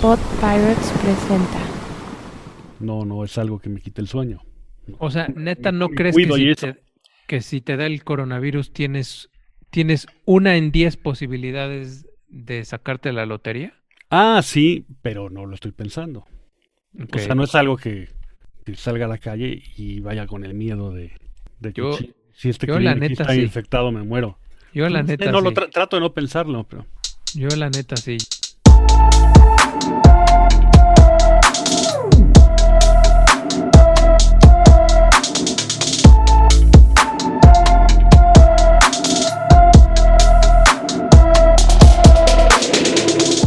Pod Pirates presenta. No, no es algo que me quite el sueño. O sea, neta, ¿no crees que si, te, que si te da el coronavirus tienes, tienes una en diez posibilidades de sacarte la lotería? Ah, sí, pero no lo estoy pensando. O sea, no es algo que, que salga a la calle y vaya con el miedo de, de que Yo- si este yo la cliente neta está sí. infectado me muero. Yo la neta no lo tra- trato de no pensarlo, pero Yo la neta sí.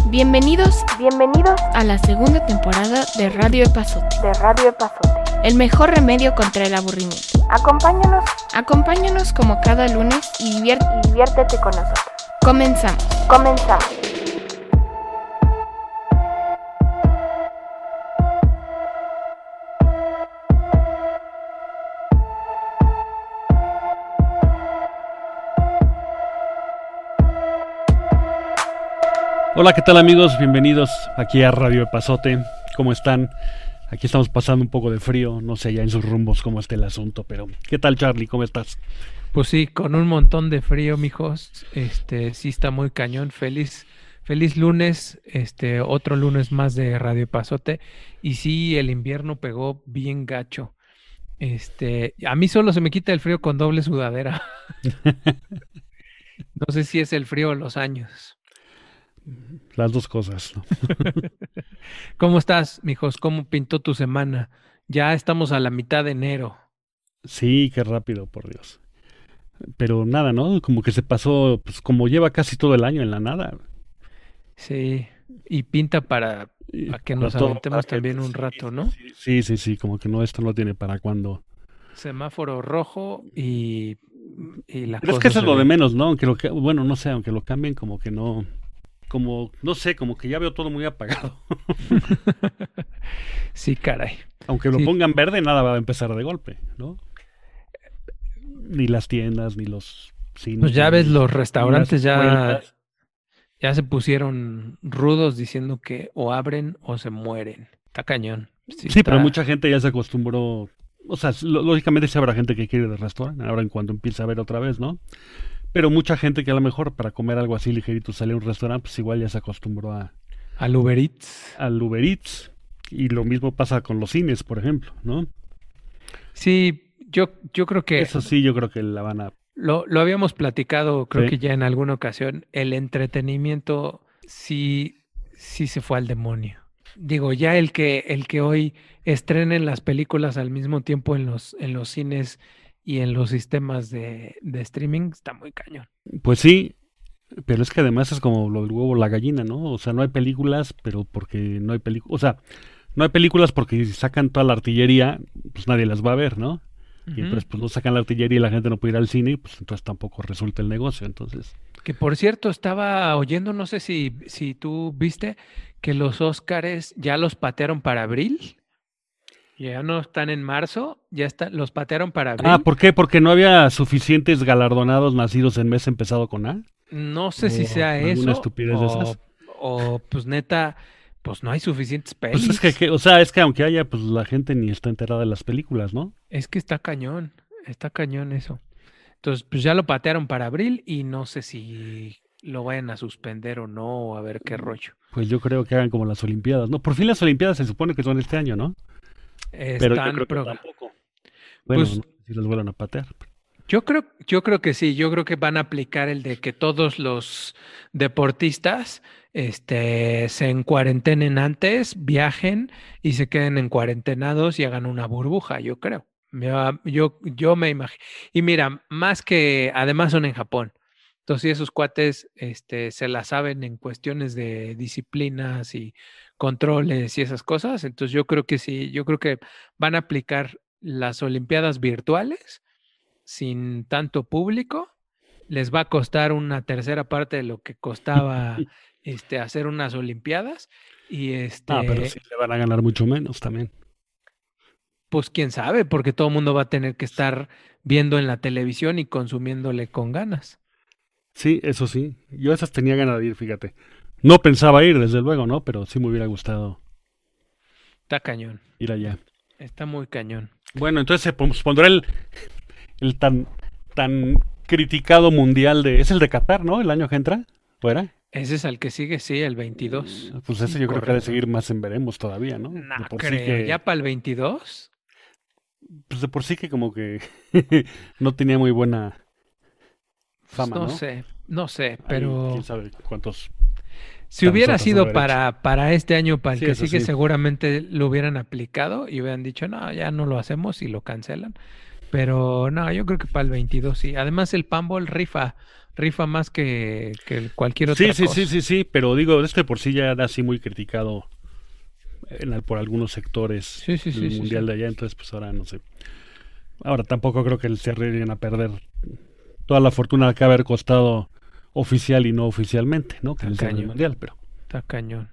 Bienvenidos, bienvenidos a la segunda temporada de Radio Epazote. de Radio Epazote. El mejor remedio contra el aburrimiento. Acompáñanos Acompáñanos como cada lunes y y diviértete con nosotros. Comenzamos. Comenzamos. Hola, ¿qué tal amigos? Bienvenidos aquí a Radio Epazote. ¿Cómo están? Aquí estamos pasando un poco de frío, no sé ya en sus rumbos cómo está el asunto, pero ¿qué tal Charlie? ¿Cómo estás? Pues sí, con un montón de frío, mijos. Este, sí está muy cañón. Feliz, feliz lunes, este, otro lunes más de Radio Pasote. Y sí, el invierno pegó bien gacho. Este, a mí solo se me quita el frío con doble sudadera. No sé si es el frío o los años. Las dos cosas. ¿no? ¿Cómo estás, mijos? ¿Cómo pintó tu semana? Ya estamos a la mitad de enero. Sí, qué rápido, por Dios. Pero nada, ¿no? Como que se pasó, pues como lleva casi todo el año en la nada. Sí, y pinta para, para que nos aventemos también un sí, rato, ¿no? Sí, sí, sí, como que no, esto no tiene para cuándo. Semáforo rojo y, y la Pero es cosa que eso es lo de menos, ¿no? Aunque lo bueno, no sé, aunque lo cambien, como que no, como, no sé, como que ya veo todo muy apagado. Sí, caray. Aunque lo Sí. pongan verde, nada va a empezar de golpe, ¿no? Ni las tiendas, ni los cines. Pues ya ves, los restaurantes ya, ya se pusieron rudos diciendo que o abren o se mueren. Está cañón. Sí, pero está- mucha gente ya se acostumbró. O sea, lógicamente sí habrá gente que quiere ir de restaurante, ahora en cuanto empiece a ver otra vez, ¿no? Pero mucha gente que a lo mejor para comer algo así ligerito sale a un restaurante, pues igual ya se acostumbró a, Al Uber Eats. al Uber Eats. Y lo mismo pasa con los cines, por ejemplo, ¿no? Sí, yo, yo creo que Eso sí, yo creo que la van a... Lo, lo habíamos platicado, creo Sí. que ya en alguna ocasión, el entretenimiento sí, sí se fue al demonio. Digo, ya el que, el que hoy estrenen las películas al mismo tiempo en los, en los cines y en los sistemas de, de streaming está muy cañón. Pues sí, pero es que además es como lo del huevo la gallina, ¿no? O sea, no hay películas, pero porque no hay películas... O sea, no hay películas porque si sacan toda la artillería, pues nadie las va a ver, ¿no? Y entonces pues no sacan la artillería y la gente no puede ir al cine, pues entonces tampoco resulta el negocio, entonces... Que por cierto, estaba oyendo, no sé si, si tú viste, que los Óscares ya los patearon para abril. Ya no están en marzo, ya están, los patearon para abril. Ah, ¿por qué? Porque no había suficientes galardonados nacidos en mes empezado con A. No sé si o sea eso. estupidez de esas. O, o, pues neta, pues no hay suficientes pelis. Pues es que, que- o sea, es que aunque haya, pues la gente ni está enterada de las películas, ¿no? Es que está cañón, está cañón eso. Entonces, pues ya lo patearon para abril y no sé si lo vayan a suspender o no, o a ver qué rollo. Pues yo creo que hagan como las Olimpiadas, ¿no? Por fin las Olimpiadas se supone que son este año, ¿no? Pero yo Están creo que progra- tampoco. Bueno, Pues- no sé si los vuelvan a patear. Yo creo, yo creo que sí, yo creo que van a aplicar el de que todos los deportistas este, se encuarentenen antes, viajen y se queden en cuarentenados y hagan una burbuja, yo creo. Yo, yo, yo me imagino. Y mira, más que además son en Japón. Entonces, si esos cuates este, se la saben en cuestiones de disciplinas y controles y esas cosas, entonces yo creo que sí, yo creo que van a aplicar las Olimpiadas virtuales sin tanto público, les va a costar una tercera parte de lo que costaba este, hacer unas Olimpiadas. Y este, Ah, pero sí le van a ganar mucho menos también. pues quién sabe, porque todo el mundo va a tener que estar viendo en la televisión y consumiéndole con ganas. Sí, eso sí. Yo esas tenía ganas de ir, fíjate. No pensaba ir, desde luego, ¿no? Pero sí me hubiera gustado Está cañón. ir allá. Está muy cañón. Bueno, entonces se pon- pondrá el, el tan, tan criticado mundial de... Es el de Qatar, ¿no? El año que entra. ¿Fuera? Ese es al que sigue, sí, el 22. Pues ese yo creo que ha de seguir más en veremos todavía, ¿no? No creo. sí que, ¿Ya para el 22? pues de por sí que como que no tenía muy buena fama, ¿no? no sé, no sé, pero quién sabe cuántos... si hubiera sido para, para este año, para el Sí, que sigue, sí. seguramente lo hubieran aplicado y hubieran dicho, no, ya no lo hacemos y lo cancelan. Pero no, yo creo que para el 22 sí. Además, el Pambol rifa, rifa más que, que cualquier otra Sí, sí, cosa. sí, sí, sí, pero digo, este por sí ya era así muy criticado en al- por algunos sectores Sí, sí, sí, del sí, mundial de allá, entonces pues ahora no sé. Ahora tampoco creo que se arriesguen a perder toda la fortuna que haber costado oficial y no oficialmente, ¿no? Que el mundial, pero Está cañón.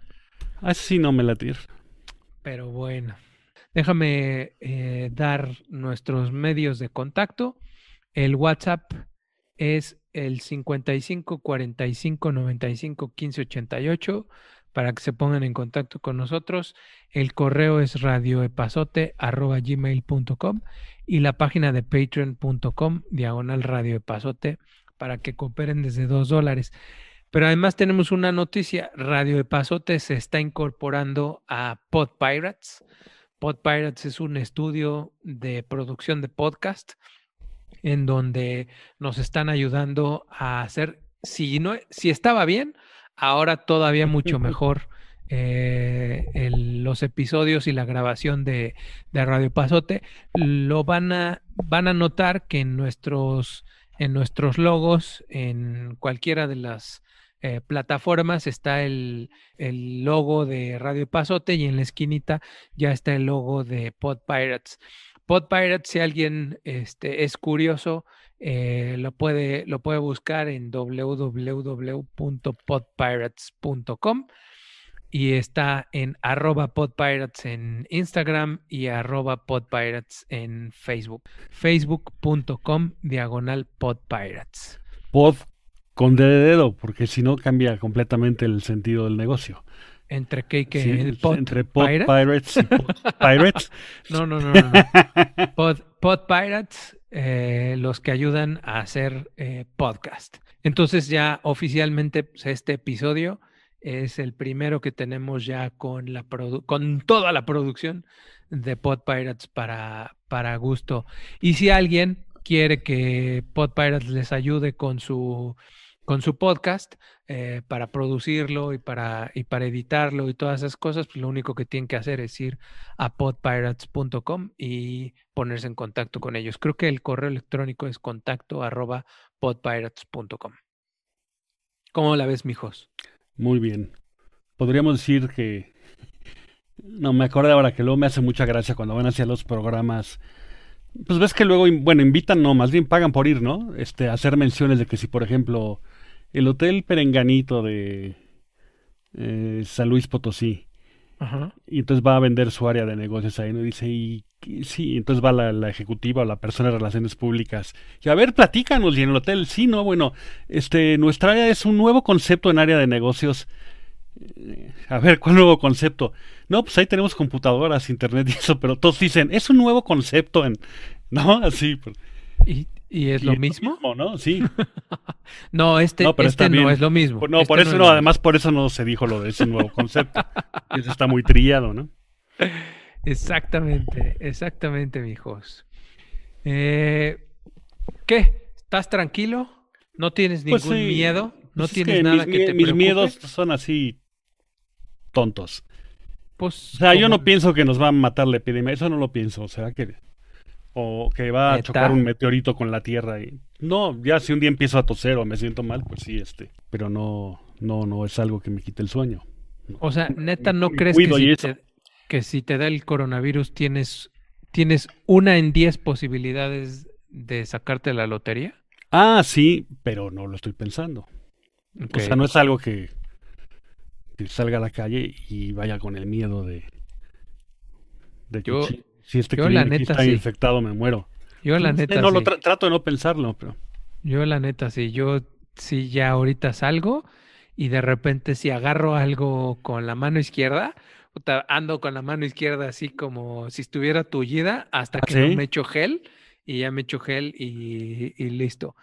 así no me la tiro. Pero bueno, déjame eh, dar nuestros medios de contacto. El WhatsApp es el 55 45 95 15 88 para que se pongan en contacto con nosotros. El correo es radioepazote@gmail.com y la página de patreon.com diagonal radioepazote para que cooperen desde dos dólares. Pero además tenemos una noticia. Radio Epazote se está incorporando a Pod Pirates. Pod Pirates es un estudio de producción de podcast en donde nos están ayudando a hacer, si, no, si estaba bien, ahora todavía mucho mejor eh, el- los episodios y la grabación de, de Radio Pasote. Lo van a, van a notar que en nuestros, en nuestros logos, en cualquiera de las eh, plataformas, está el, el logo de Radio Pasote y en la esquinita ya está el logo de Pod Pirates. Pod Pirates, si alguien este, es curioso, eh, lo, puede, lo puede buscar en www.podpirates.com y está en arroba podpirates en Instagram y arroba podpirates en Facebook. Facebook.com diagonal podpirates. Pod con de dedo, porque si no cambia completamente el sentido del negocio. Entre qué y qué, Sí, ¿El es- Pod entre Pod Pirate? Pirates y Pod Pirates. No, no, no, no. no. Pod, Pod Pirates, eh, los que ayudan a hacer eh, podcast. Entonces ya oficialmente pues, este episodio es el primero que tenemos ya con, la con toda la producción de Pod Pirates para, para gusto. Y si alguien quiere que Pod Pirates les ayude con su, con su podcast, eh, para producirlo y para, y para editarlo y todas esas cosas, pues lo único que tienen que hacer es ir a podpirates.com y ponerse en contacto con ellos. Creo que el correo electrónico es contacto arroba podpirates.com. ¿Cómo la ves, mijos? Muy bien. Podríamos decir que... No, me acuerdo ahora que luego me hace mucha gracia cuando van hacia los programas. Pues ves que luego, bueno, invitan, no, más bien pagan por ir, ¿no? Este, hacer menciones de que si, por ejemplo, el Hotel Perenganito de eh, San Luis Potosí, Ajá. y entonces va a vender su área de negocios ahí, ¿no? Y dice, y sí, entonces va la, la ejecutiva o la persona de relaciones públicas. Y a ver, platícanos, y en el hotel, sí, no, bueno, este, nuestra área es un nuevo concepto en área de negocios. Eh, A ver, ¿cuál nuevo concepto? No, pues ahí tenemos computadoras, internet y eso, pero todos dicen, es un nuevo concepto en, ¿no? Así. pues, ¿Y, y es y lo mismo? ¿no? Sí. No, este, No, pero está este no bien. es lo mismo. No, Este por eso es no, lo mismo. además por eso no se dijo lo de ese nuevo concepto. Eso está muy trillado, ¿no? Exactamente, exactamente, mijos. Eh, ¿Qué? ¿Estás tranquilo? ¿No tienes ningún Pues sí, miedo? ¿No Pues es tienes que nada mis, que te mis preocupe? miedos son así tontos. Pues, O sea, yo no pienso que nos va a matar la epidemia, eso no lo pienso. O sea, que o que va a chocar un meteorito con la Tierra y no, ya si un día empiezo a toser o me siento mal, pues sí, este, pero no no no es algo que me quite el sueño. O sea, neta, ¿no me crees que si, te, que si te da el coronavirus tienes, tienes una en diez posibilidades de sacarte la lotería? Ah, sí, pero no lo estoy pensando. O sea, no es algo que, que salga a la calle y vaya con el miedo de, de que Yo- chi- si este yo la neta está sí. infectado me muero. Yo la neta no lo tra- trato de no pensarlo, pero Yo la neta sí. Yo sí ya ahorita salgo y de repente si agarro algo con la mano izquierda, ando con la mano izquierda así como si estuviera tullida hasta ¿Ah, que no me echo gel y ya me echo gel y, y listo.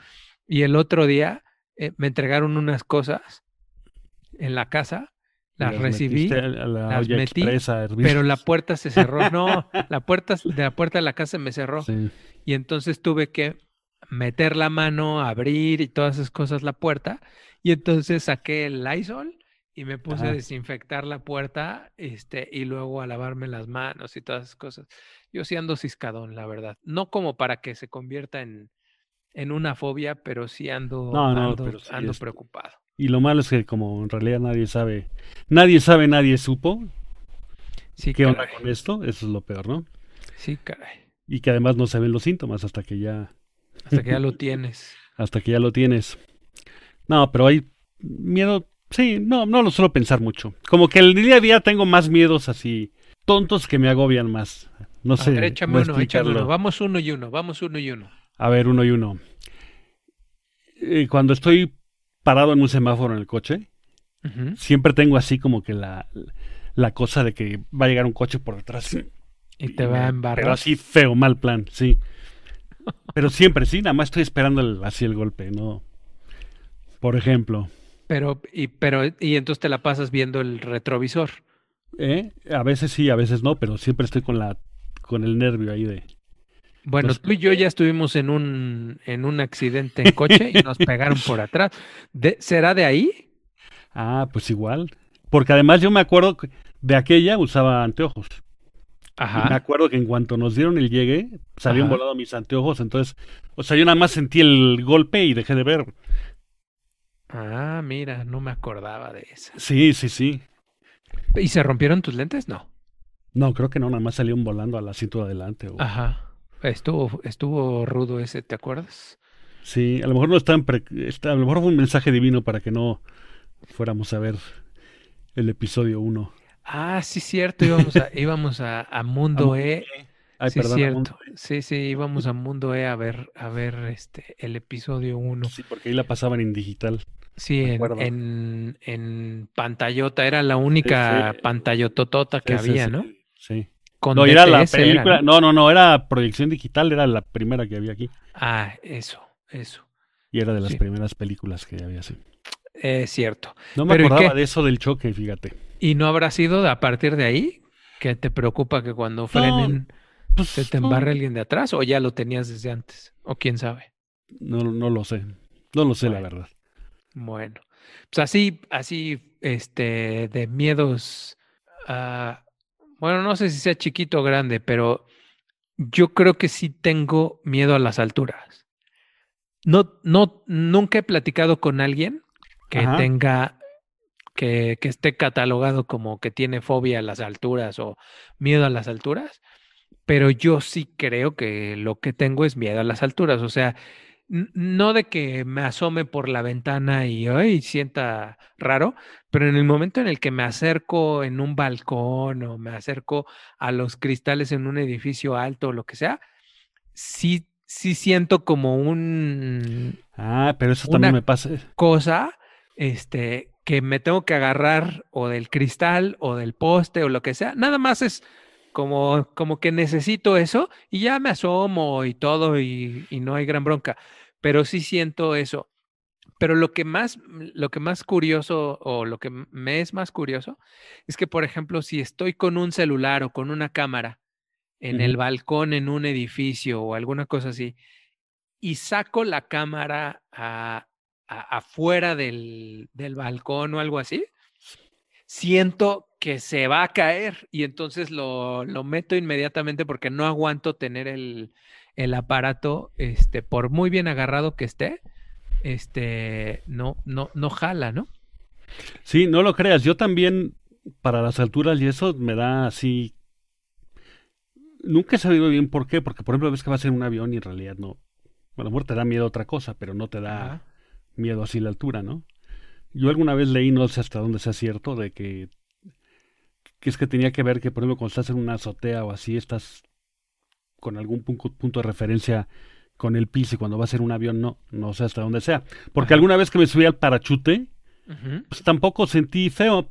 Y el otro día eh, me entregaron unas cosas en la casa, las Las recibí, la las metí, pero la puerta se cerró. No, la puerta de la puerta de la casa me cerró. Sí. Y entonces tuve que meter la mano, abrir y todas esas cosas la puerta. Y entonces saqué el Lysol y me puse a desinfectar la puerta, este, y luego a lavarme las manos y todas esas cosas. Yo sí ando ciscadón, la verdad. No como para que se convierta en, en una fobia, pero sí ando, No, no, ando, pero sí, ando este, preocupado. Y lo malo es que como en realidad nadie sabe, nadie sabe, nadie supo Sí, qué onda con esto, eso es lo peor, ¿no? Sí, caray. Y que además no se ven los síntomas hasta que ya, Hasta que ya lo tienes. hasta que ya lo tienes. No, pero hay miedo, sí, no, no lo suelo pensar mucho. Como que el día a día tengo más miedos así tontos que me agobian más. No A sé. ver, échame uno, échame uno. Vamos uno y uno, vamos uno y uno. A ver, uno y uno. Eh, cuando estoy parado en un semáforo en el coche, siempre tengo así como que la, la cosa de que va a llegar un coche por detrás. Y te va a Pero embarrar. así feo, mal plan, sí. Pero siempre, sí, nada más estoy esperando el- así el golpe, ¿no? Por ejemplo, Pero, y, pero, y entonces te la pasas viendo el retrovisor. ¿eh? A veces sí, a veces no, pero siempre estoy con la con el nervio ahí de... Bueno, tú y yo ya estuvimos en un, en un accidente en coche y nos pegaron por atrás. De- ¿Será de ahí? Ah, pues igual. Porque además yo me acuerdo que de aquella usaba anteojos. Y me Ajá. acuerdo que en cuanto nos dieron el llegue, salieron Ajá. volando mis anteojos, entonces, o sea, yo nada más sentí el golpe y dejé de ver. Ah, mira, no me acordaba de esa. Sí, sí, sí. ¿Y se rompieron tus lentes? No. No, creo que no, nada más salieron volando al asiento de adelante. o- Ajá. Estuvo, estuvo rudo ese, ¿te acuerdas? Sí, a lo mejor no pre- está- a lo mejor fue un mensaje divino para que no fuéramos a ver el episodio 1. Ah, sí, cierto, íbamos a, íbamos a, a Mundo E. Ay, Sí, perdón, cierto. Amundo. Sí, sí, íbamos a Mundo E a ver, a ver este, el episodio 1. Sí, porque ahí la pasaban en digital. Sí, en, en, en pantallota, era la única sí. pantallototota que Sí, había, sí, ¿no? Sí. Con No, era la era, película, ¿no? no, no, no, era proyección digital, era la primera que había aquí. Ah, eso, eso. Y era de las Sí. primeras películas que había, sí. Es cierto. No me Pero, ¿y acordaba de eso del choque, fíjate. ¿Y no habrá sido a partir de ahí que te preocupa que cuando frenen Pues, se te no, embarre alguien de atrás o ya lo tenías desde antes? O quién sabe. No, no lo sé. No lo sé, la verdad. Bueno, pues así, así, este, de miedos, bueno, no sé si sea chiquito o grande, pero yo creo que sí tengo miedo a las alturas. No, no, nunca he platicado con alguien que Ajá. tenga, que, que esté catalogado como que tiene fobia a las alturas o miedo a las alturas, pero yo sí creo que lo que tengo es miedo a las alturas. O sea, no de que me asome por la ventana y ay, sienta raro, pero en el momento en el que me acerco en un balcón o me acerco a los cristales en un edificio alto o lo que sea, sí, sí siento como un Ah, pero eso también me pasa. cosa, este, que me tengo que agarrar o del cristal o del poste o lo que sea. Nada más es como, como que necesito eso y ya me asomo y todo y, y no hay gran bronca. Pero sí siento eso. Pero lo que más, lo que más curioso o lo que me es más curioso es que, por ejemplo, si estoy con un celular o con una cámara en el balcón en un edificio o alguna cosa así, y saco la cámara a- a- afuera del, del balcón o algo así, siento que se va a caer y entonces lo, lo meto inmediatamente porque no aguanto tener el, el aparato, este, por muy bien agarrado que esté, este, no, no, no jala, ¿no? Sí, no lo creas. Yo también, para las alturas y eso, me da así. Nunca he sabido bien por qué, porque por ejemplo ves que vas en un avión y en realidad no. A lo mejor te da miedo otra cosa, pero no te da Ajá. miedo así la altura, ¿no? Yo alguna vez leí, no sé hasta dónde sea cierto, de que, que es que tenía que ver que, por ejemplo, cuando estás en una azotea o así, estás con algún punto, punto de referencia con el piso y cuando vas en un avión, no, no sé hasta dónde sea. Porque Ajá. alguna vez que me subí al parachute, pues tampoco sentí feo.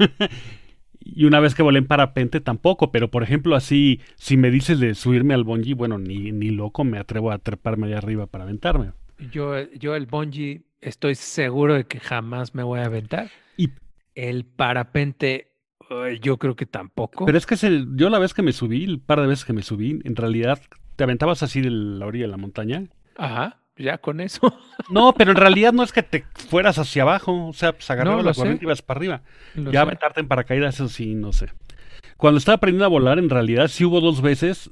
y una vez que volé en parapente tampoco, pero por ejemplo así, si me dices de subirme al bungee, bueno, ni, ni loco me atrevo a treparme allá arriba para aventarme. Yo, yo el bungee estoy seguro de que jamás me voy a aventar. Y- El parapente, ay, yo creo que tampoco. Pero es que es el- yo la vez que me subí, el par de veces que me subí, en realidad te aventabas así de la orilla de la montaña. Ajá, ya con eso. No, pero en realidad no es que te fueras hacia abajo, o sea, pues agarrabas la corriente y ibas para arriba. Lo ya sé. aventarte en paracaídas, eso sí, no sé. Cuando estaba aprendiendo a volar, en realidad sí hubo dos veces.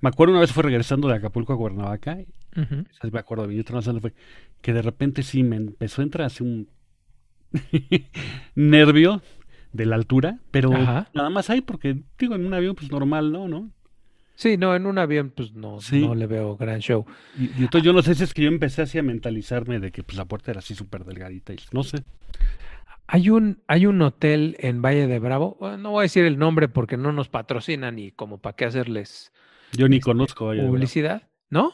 Me acuerdo una vez fue regresando de Acapulco a Cuernavaca, esa vez me acuerdo bien, fue, que de repente sí me empezó a entrar así un nervio de la altura, pero Ajá. nada más ahí, porque digo, en un avión pues normal, ¿no? ¿no? Sí, no, en un avión pues no, Sí. no le veo gran show. Y, y entonces yo no sé si es que yo empecé así a mentalizarme de que pues la puerta era así súper delgadita y no sé. Hay un, hay un hotel en Valle de Bravo, bueno, no voy a decir el nombre porque no nos patrocinan y como para qué hacerles Yo ni Este, conozco. Valle de Bravo. publicidad, ¿no?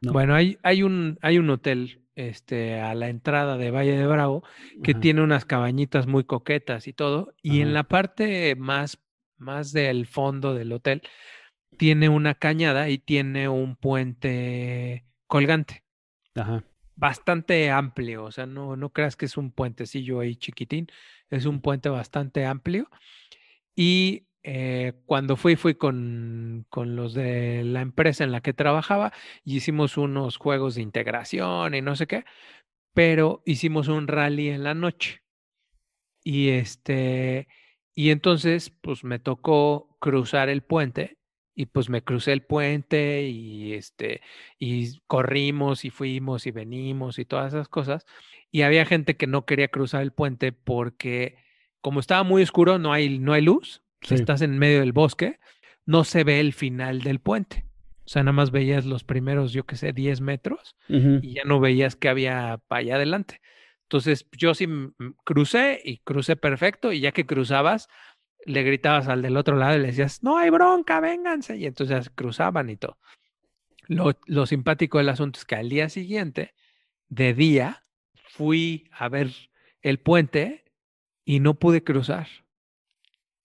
No. Bueno, hay, hay un, hay un hotel este, a la entrada de Valle de Bravo que Ajá. tiene unas cabañitas muy coquetas y todo, y en la parte más, más del fondo del hotel tiene una cañada y tiene un puente colgante, Ajá. bastante amplio, o sea, no, no creas que es un puentecillo ahí chiquitín, es un puente bastante amplio. Y eh, cuando fui, fui con, con los de la empresa en la que trabajaba y hicimos unos juegos de integración y no sé qué, pero hicimos un rally en la noche. Y este, y entonces, pues me tocó cruzar el puente y pues me crucé el puente y este, y corrimos y fuimos y venimos y todas esas cosas. Y había gente que no quería cruzar el puente porque como estaba muy oscuro, no hay, no hay luz, Sí. estás en medio del bosque, no se ve el final del puente. O sea, nada más veías los primeros, yo qué sé, 10 metros y ya no veías que había para allá adelante. Entonces, yo sí crucé y crucé perfecto y ya que cruzabas, le gritabas al del otro lado y le decías, no hay bronca, vénganse. Y entonces cruzaban y todo. Lo, lo simpático del asunto es que al día siguiente, de día, fui a ver el puente y no pude cruzar.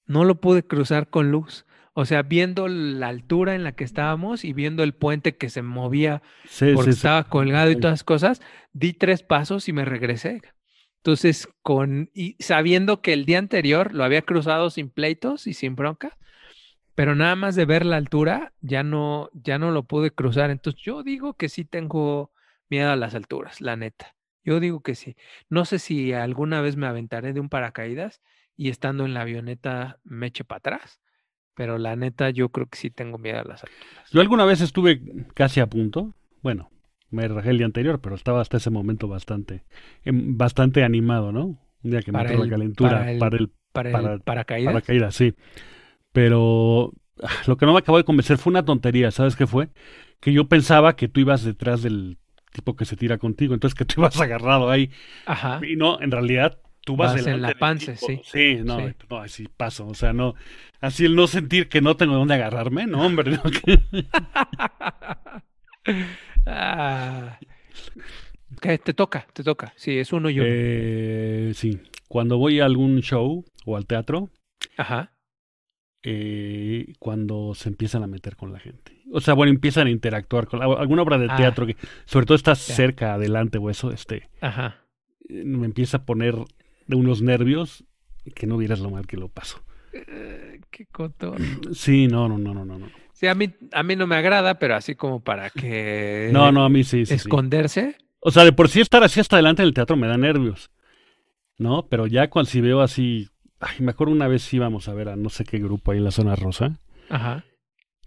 No lo pude cruzar con luz. O sea, viendo la altura en la que estábamos y viendo el puente que se movía Sí, porque sí, sí. estaba colgado y todas las cosas, di tres pasos y me regresé. Entonces, con y sabiendo que el día anterior lo había cruzado sin pleitos y sin bronca, pero nada más de ver la altura, ya no, ya no lo pude cruzar. Entonces, yo digo que sí tengo miedo a las alturas, la neta. Yo digo que sí. No sé si alguna vez me aventaré de un paracaídas y estando en la avioneta me eche para atrás, pero la neta yo creo que sí tengo miedo a las alturas. Yo alguna vez estuve casi a punto. Bueno, me rajé el día anterior, pero estaba hasta ese momento bastante, em, bastante animado, ¿no? Un día que me Para entró la calentura para el- para el Para, Para- el paracaídas, sí. Pero ah, lo que no me acabó de convencer fue una tontería, ¿sabes qué fue? Que yo pensaba que tú ibas detrás del tipo que se tira contigo, entonces que tú ibas agarrado ahí. Ajá. Y no, en realidad tú vas, Vas en la panza, sí. Sí, no, Sí. no, así paso, o sea, no, así el no sentir que no tengo dónde agarrarme, no, hombre, no, Ah. Te toca, te toca. Sí, es uno y uno. Eh, sí, cuando voy a algún show o al teatro, Ajá. eh, cuando se empiezan a meter con la gente. O sea, bueno, empiezan a interactuar con la- alguna obra de Ah. teatro que sobre todo estás cerca, adelante o eso, este, Ajá. eh, me empieza a poner de unos nervios que no vieras lo mal que lo paso. Eh, qué coto. Sí, no, no, no, no, no. No, Sí, a mí, a mí no me agrada, pero así como para que no, no, a mí sí, sí, sí. esconderse. O sea, de por sí estar así hasta adelante en el teatro me da nervios. ¿No? Pero ya cuando si veo así, ay, me acuerdo una vez íbamos a ver a no sé qué grupo ahí en la zona rosa, Ajá.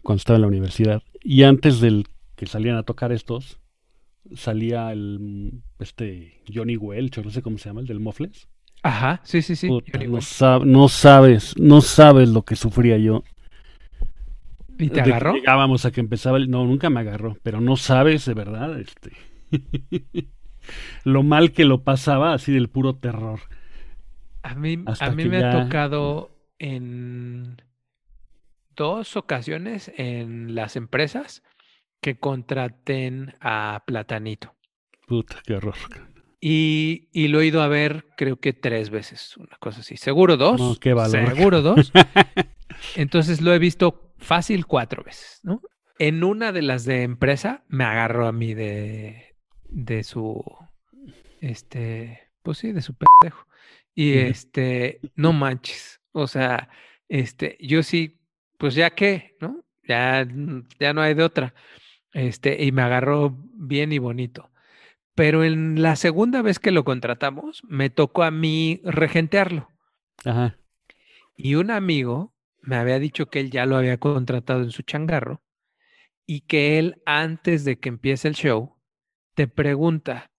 cuando estaba en la universidad, y antes del que salían a tocar estos, salía el este Johnny Welch, o no sé cómo se llama, el del Mofles. Ajá. Sí, sí, sí. Puta, no, Welch. sab- no sabes, no sabes lo que sufría yo. ¿Y te agarró? llegábamos a que empezaba el... No, nunca me agarró, pero no sabes de verdad, este... lo mal que lo pasaba, así del puro terror. A mí, a mí me ya- ha tocado en dos ocasiones en las empresas que contraten a Platanito. Puta, qué horror. Y, y lo he ido a ver, creo que tres veces, una cosa así. Seguro dos. No, qué valor. Seguro dos. Entonces lo he visto fácil cuatro veces, ¿no? En una de las de empresa me agarró a mí de, de su, este, pues sí, de su pendejo. Y este, no manches. O sea, este, yo sí, pues ya qué, ¿no? Ya, ya no hay de otra. Este, y me agarró bien y bonito. Pero en la segunda vez que lo contratamos, me tocó a mí regentearlo. Ajá. Y un amigo me había dicho que él ya lo había contratado en su changarro y que él, antes de que empiece el show, te pregunta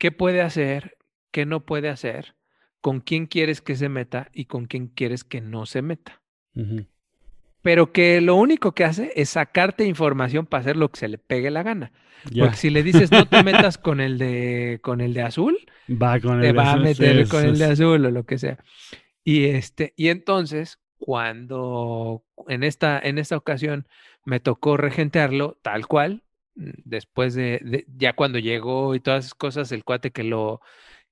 qué puede hacer, qué no puede hacer, con quién quieres que se meta y con quién quieres que no se meta. ujú. Pero que lo único que hace es sacarte información para hacer lo que se le pegue la gana. Porque si le dices no te metas con el de con el de azul, Va con te el va a meter con el de azul o lo que sea. Y este, y entonces, cuando en esta, en esta ocasión me tocó regentearlo tal cual, después de, de- ya cuando llegó y todas esas cosas, el cuate que lo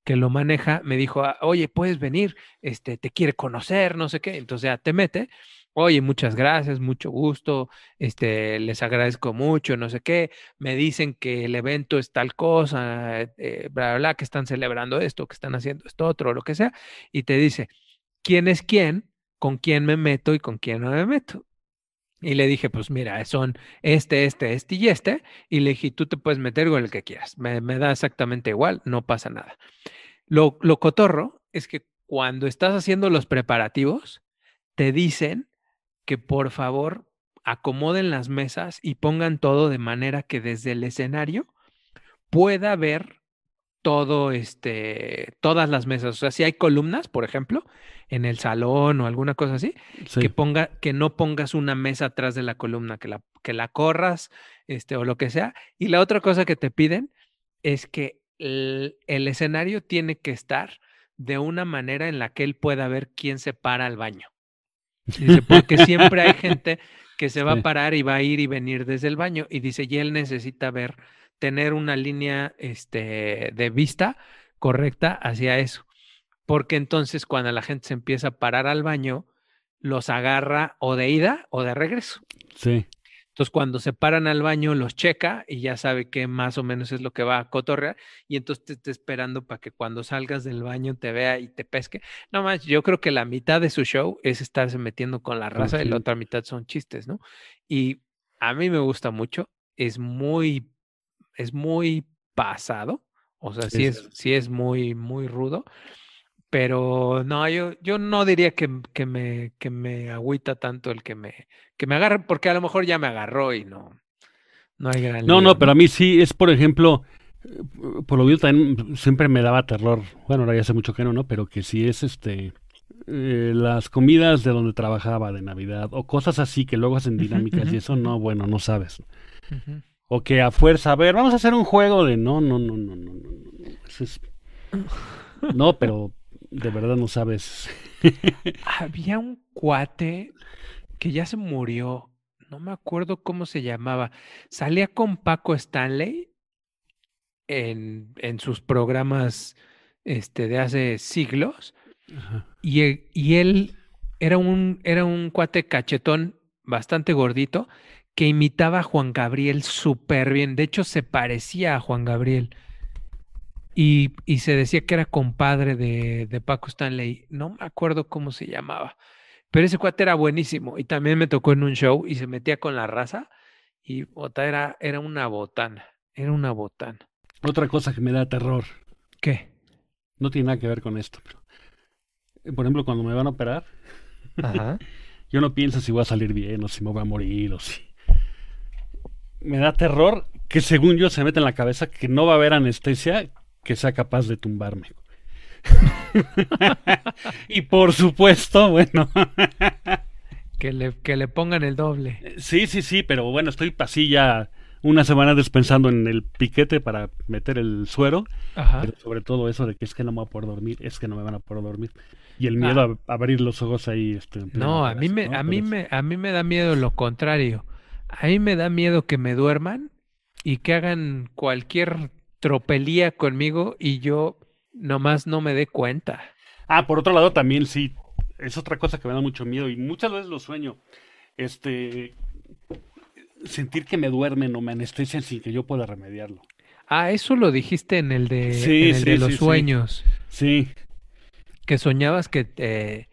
que lo maneja me dijo, "Ah, oye, puedes venir, este, te quiere conocer, no sé qué. Entonces ya te mete. Oye, muchas gracias, mucho gusto, este, les agradezco mucho, no sé qué. Me dicen que el evento es tal cosa, eh, bla, bla, bla, que están celebrando esto, que están haciendo esto otro, lo que sea. Y te dice, quién es quién, con quién me meto y con quién no me meto. Y le dije, pues mira, son este, este, este y este. Y le dije, tú te puedes meter con el que quieras. Me, me da exactamente igual, no pasa nada. Lo, lo cotorro es que cuando estás haciendo los preparativos, te dicen que por favor acomoden las mesas y pongan todo de manera que desde el escenario pueda ver todo este, todas las mesas. O sea, si hay columnas, por ejemplo, en el salón o alguna cosa así, Sí. que ponga, que no pongas una mesa atrás de la columna, que la, que la corras, este, o lo que sea. Y la otra cosa que te piden es que el, el escenario tiene que estar de una manera en la que él pueda ver quién se para al baño. Dice, porque siempre hay gente que se va a parar y va a ir y venir desde el baño. Y dice, y él necesita ver, tener una línea este, de vista correcta hacia eso. Porque entonces cuando la gente se empieza a parar al baño, los agarra o de ida o de regreso. Sí. Entonces, cuando se paran al baño, los checa y ya sabe que más o menos es lo que va a cotorrear. Y entonces te está esperando para que cuando salgas del baño te vea y te pesque. No más, yo creo que la mitad de su show es estarse metiendo con la raza y la otra mitad son chistes, ¿no? Y a mí me gusta mucho. Es muy, es muy pasado. O sea, sí Es- es, sí es muy, muy rudo. Pero no, yo, yo no diría que, que me, que me agüita tanto el que me, que me agarre, porque a lo mejor ya me agarró y no, no hay gran No, lío, no, pero a mí sí es, por ejemplo, eh, por lo visto también siempre me daba terror. Bueno, ahora ya hace mucho que no, ¿no? Pero que si es este eh, las comidas de donde trabajaba de Navidad o cosas así que luego hacen dinámicas y eso no, bueno, no sabes. O que a fuerza, a ver, vamos a hacer un juego de no, no, no, no, no, no, no. es- No, pero de verdad no sabes. Había un cuate que ya se murió, no me acuerdo cómo se llamaba. Salía con Paco Stanley en, en sus programas este, de hace siglos. Ajá. Y, e- y él era un, era un cuate cachetón, bastante gordito, que imitaba a Juan Gabriel súper bien. De hecho, se parecía a Juan Gabriel. Y, y se decía que era compadre de, de Paco Stanley. No me acuerdo cómo se llamaba. Pero ese cuate era buenísimo. Y también me tocó en un show y se metía con la raza. Y era, era una botana. Era una botana. Otra cosa que me da terror, ¿Qué? no tiene nada que ver con esto, pero eh, por ejemplo, cuando me van a operar, Ajá. yo no pienso si voy a salir bien o si me voy a morir o si me da terror que según yo se mete en la cabeza que no va a haber anestesia que sea capaz de tumbarme. y por supuesto, bueno, Que le, que le pongan el doble. sí, sí, sí, pero bueno, estoy así ya una semana despensando en el piquete para meter el suero, Ajá. pero sobre todo eso de que es que no me voy a poder dormir, es que no me van a poder dormir. Y el miedo a, abrir los ojos ahí. Este, No, a mí me, a mí Pero es- me, a mí me da miedo lo contrario. A mí me da miedo que me duerman y que hagan cualquier tropelía conmigo y yo nomás no me dé cuenta. Ah, por otro lado también sí, es otra cosa que me da mucho miedo y muchas veces lo sueño. Este, sentir que me duermen o me anestesian sin que yo pueda remediarlo. Ah, eso lo dijiste en el de, Sí, en el sí, de sí, los sí. sueños, Sí, que soñabas que te,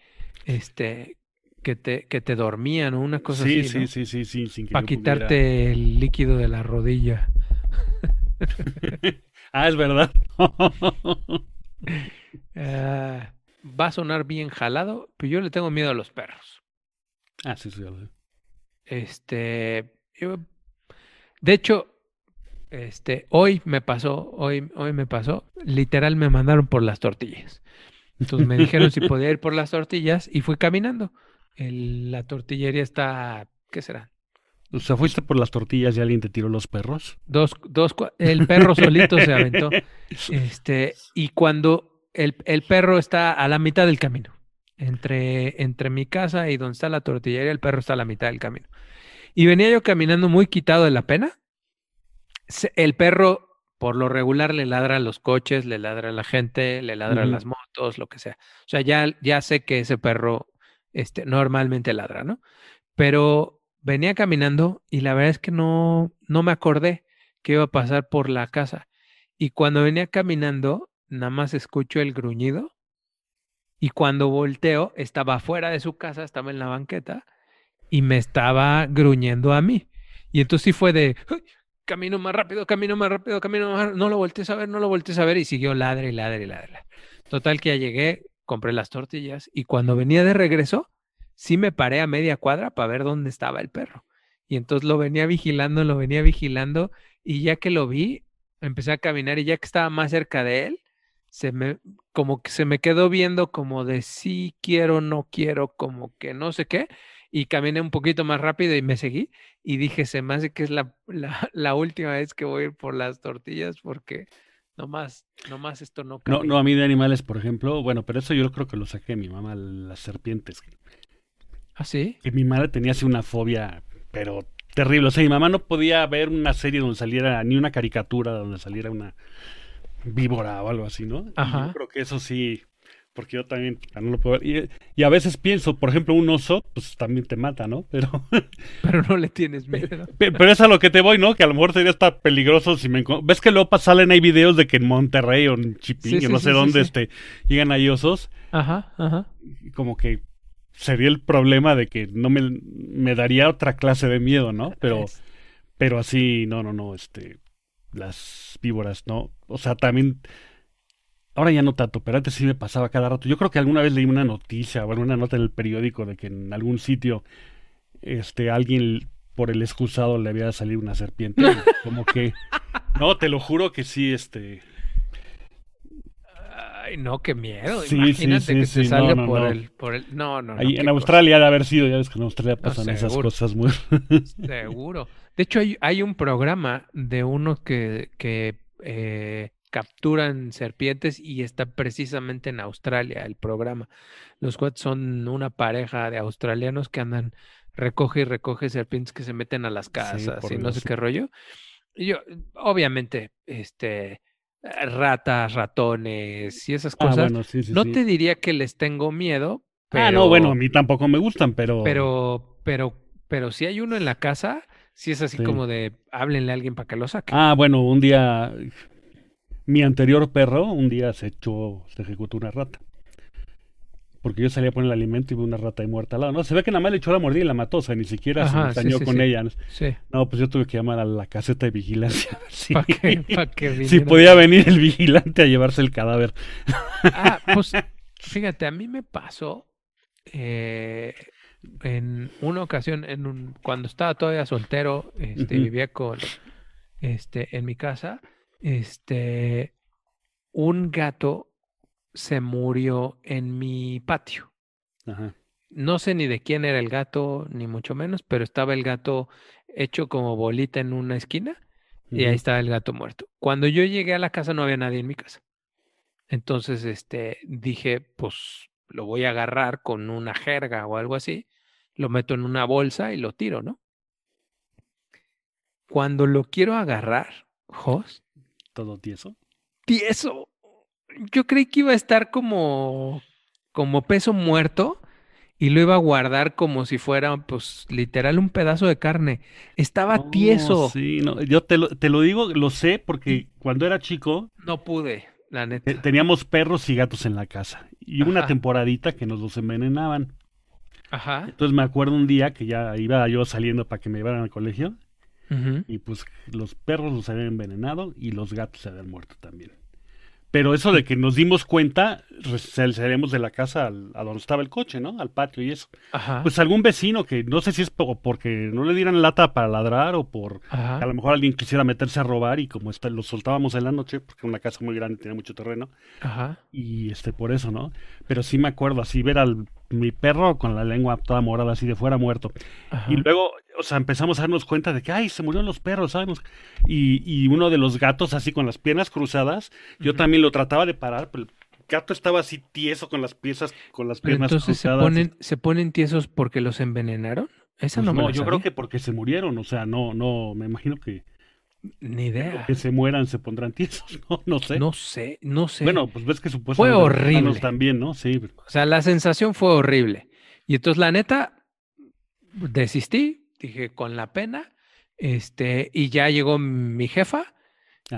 este, que te, que te dormían o una cosa sí, así, sí, ¿no? sí, sí, sí, sin que Para pudiera- quitarte el líquido de la rodilla. Ah, es verdad. Ah, va a sonar bien jalado, pero yo le tengo miedo a los perros. ah, sí, sí. Este, yo- de hecho, este, hoy me pasó, hoy, hoy me pasó, literal me mandaron por las tortillas. Entonces me dijeron si podía ir por las tortillas y fui caminando. El- la tortillería está, ¿qué será? O sea, fuiste por las tortillas y alguien te tiró los perros. Dos, dos, el perro solito se aventó. Este, y cuando el, el perro está a la mitad del camino, entre, entre mi casa y donde está la tortillería, el perro está a la mitad del camino. Y venía yo caminando muy quitado de la pena. El perro, por lo regular, le ladra a los coches, le ladra a la gente, le ladra a las motos, lo que sea. O sea, ya, ya sé que ese perro este, normalmente ladra, ¿no? Pero venía caminando y la verdad es que no, no me acordé que iba a pasar por la casa. Y cuando venía caminando, nada más escucho el gruñido. Y cuando volteo, estaba fuera de su casa, estaba en la banqueta y me estaba gruñendo a mí. Y entonces sí fue de, "Ay, camino más rápido, camino más rápido, camino más rápido. No lo voltees a ver, no lo voltees a ver. Y siguió ladre y ladre y ladre. Total que ya llegué, compré las tortillas y cuando venía de regreso, sí me paré a media cuadra para ver dónde estaba el perro. Y entonces lo venía vigilando, lo venía vigilando y ya que lo vi, empecé a caminar y ya que estaba más cerca de él, se me, como que se me quedó viendo como de sí quiero, no quiero, como que no sé qué, y caminé un poquito más rápido y me seguí y dije, se me hace que es la, la, la última vez que voy a ir por las tortillas porque nomás, nomás esto no No, camina. no, a mí de animales, por ejemplo, bueno, pero eso yo creo que lo saqué de mi mamá, las serpientes. ¿Ah, sí? Que mi madre tenía así una fobia, pero terrible. O sea, mi mamá no podía ver una serie donde saliera, ni una caricatura donde saliera una víbora o algo así, ¿no? Ajá. yo creo que eso sí, porque yo también no lo puedo ver. Y, y a veces pienso, por ejemplo, un oso, pues también te mata, ¿no? Pero, Pero no le tienes miedo. pe- pero es a lo que te voy, ¿no? Que a lo mejor sería hasta peligroso si me ¿Ves que luego salen ahí videos de que en Monterrey o en Chipinque, Sí, sí, no sé sí, dónde, este, llegan ahí osos? Ajá, ajá. y como que sería el problema de que no me, me daría otra clase de miedo, ¿no? Pero, pero así, no, no, no, este, las víboras, ¿no? O sea, también, ahora ya no tanto, pero antes sí me pasaba cada rato. Yo creo que alguna vez leí una noticia o alguna nota en el periódico de que en algún sitio, este, alguien por el excusado le había salido una serpiente, como que, no, te lo juro que sí, este, Ay, no, qué miedo. Sí, Imagínate sí, que no, salga no, por no. el, por el. No, no, no. ahí en cosa. Australia ha de haber sido, ya ves que en Australia pasan esas cosas muy... Seguro. De hecho, hay, hay un programa de unos que, que eh, capturan serpientes y está precisamente en Australia el programa. Los cuates son una pareja de australianos que andan, recoge y recoge serpientes que se meten a las casas y no sé qué rollo. Y yo, obviamente, este, ratas, ratones y esas Ah, cosas. bueno, sí, sí, no sí. te diría que les tengo miedo, pero... Ah, no, bueno, a mí tampoco me gustan, pero... Pero, pero, pero si hay uno en la casa, si es así Sí. como de háblenle a alguien para que lo saque. Ah, bueno, un día... Mi anterior perro, un día se echó, se ejecutó una rata. Porque yo salí a poner el alimento y vi una rata ahí muerta al lado. No, se ve que nada más le echó la mordida y la mató, o sea, ni siquiera Ajá, se dañó sí, con sí. ella. No, pues yo tuve que llamar a la caseta de vigilancia. si- Para que si podía venir el vigilante a llevarse el cadáver. Ah, pues fíjate, a mí me pasó eh, en una ocasión, en un, cuando estaba todavía soltero, este, vivía con, este, en mi casa, este, un gato se murió en mi patio. Ajá. No sé ni de quién era el gato, ni mucho menos, pero estaba el gato hecho como bolita en una esquina y ahí estaba el gato muerto. Cuando yo llegué a la casa no había nadie en mi casa. Entonces, este, dije, pues lo voy a agarrar con una jerga o algo así, lo meto en una bolsa y lo tiro, ¿no? Cuando lo quiero agarrar, Jos, todo tieso. Tieso. Yo creí que iba a estar como, como peso muerto y lo iba a guardar como si fuera, pues, literal un pedazo de carne. Estaba No, tieso. Sí, no, yo te lo, te lo digo, lo sé, porque cuando era chico No pude, la eh, neta. teníamos perros y gatos en la casa. Y hubo una Ajá. temporadita que nos los envenenaban. Ajá. Entonces me acuerdo un día que ya iba yo saliendo para que me llevaran al colegio. Y pues los perros los habían envenenado y los gatos se habían muerto también. Pero eso de que nos dimos cuenta, re- sal- salíamos de la casa al- a donde estaba el coche, ¿no? Al patio y eso. Ajá. Pues algún vecino que no sé si es po- porque no le dieran lata para ladrar o por Ajá. a lo mejor alguien quisiera meterse a robar y como está, lo soltábamos en la noche, porque era una casa muy grande, tenía mucho terreno, Ajá. y este por eso, ¿no? Pero sí me acuerdo así ver al mi perro con la lengua toda morada así de fuera muerto. Ajá. Y luego, o sea, empezamos a darnos cuenta de que, ay, se murieron los perros, ¿sabes? Y, y uno de los gatos así con las piernas cruzadas, yo también lo trataba de parar, pero el gato estaba así tieso con las piezas, con las piernas entonces se cruzadas. ponen, se ponen tiesos porque los envenenaron. Esa Pues no me no, yo creo que porque se murieron, o sea, no, no, me imagino que, Ni idea. que se mueran se pondrán tiesos, no, no sé. No sé, no sé. Bueno, pues ves que supuestamente Fue horrible. también, ¿no? Sí, O sea, la sensación fue horrible. Y entonces, la neta, desistí, dije, con la pena, este, y ya llegó mi jefa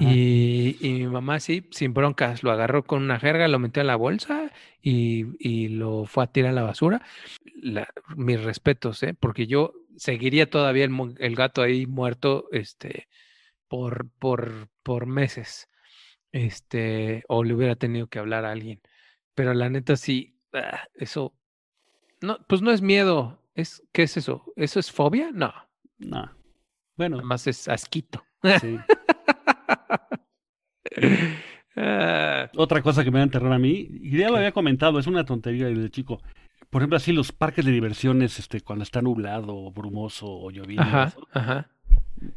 y, y mi mamá sí, sin broncas, lo agarró con una jerga, lo metió en la bolsa y, y lo fue a tirar a la basura. La- mis respetos, ¿eh? Porque yo seguiría todavía el gato ahí muerto, este, por, por, por meses, este, o le hubiera tenido que hablar a alguien. Pero la neta sí, ah, eso, no, pues no es miedo, es, ¿qué es eso? ¿Eso es fobia? No, No. Bueno, más es asquito. sí. Ah, Otra cosa que me da terror a mí, y ya lo había comentado, es una tontería desde chico. Por ejemplo, así los parques de diversiones, este, cuando está nublado, o brumoso o lloviendo, Ajá, eso, ajá.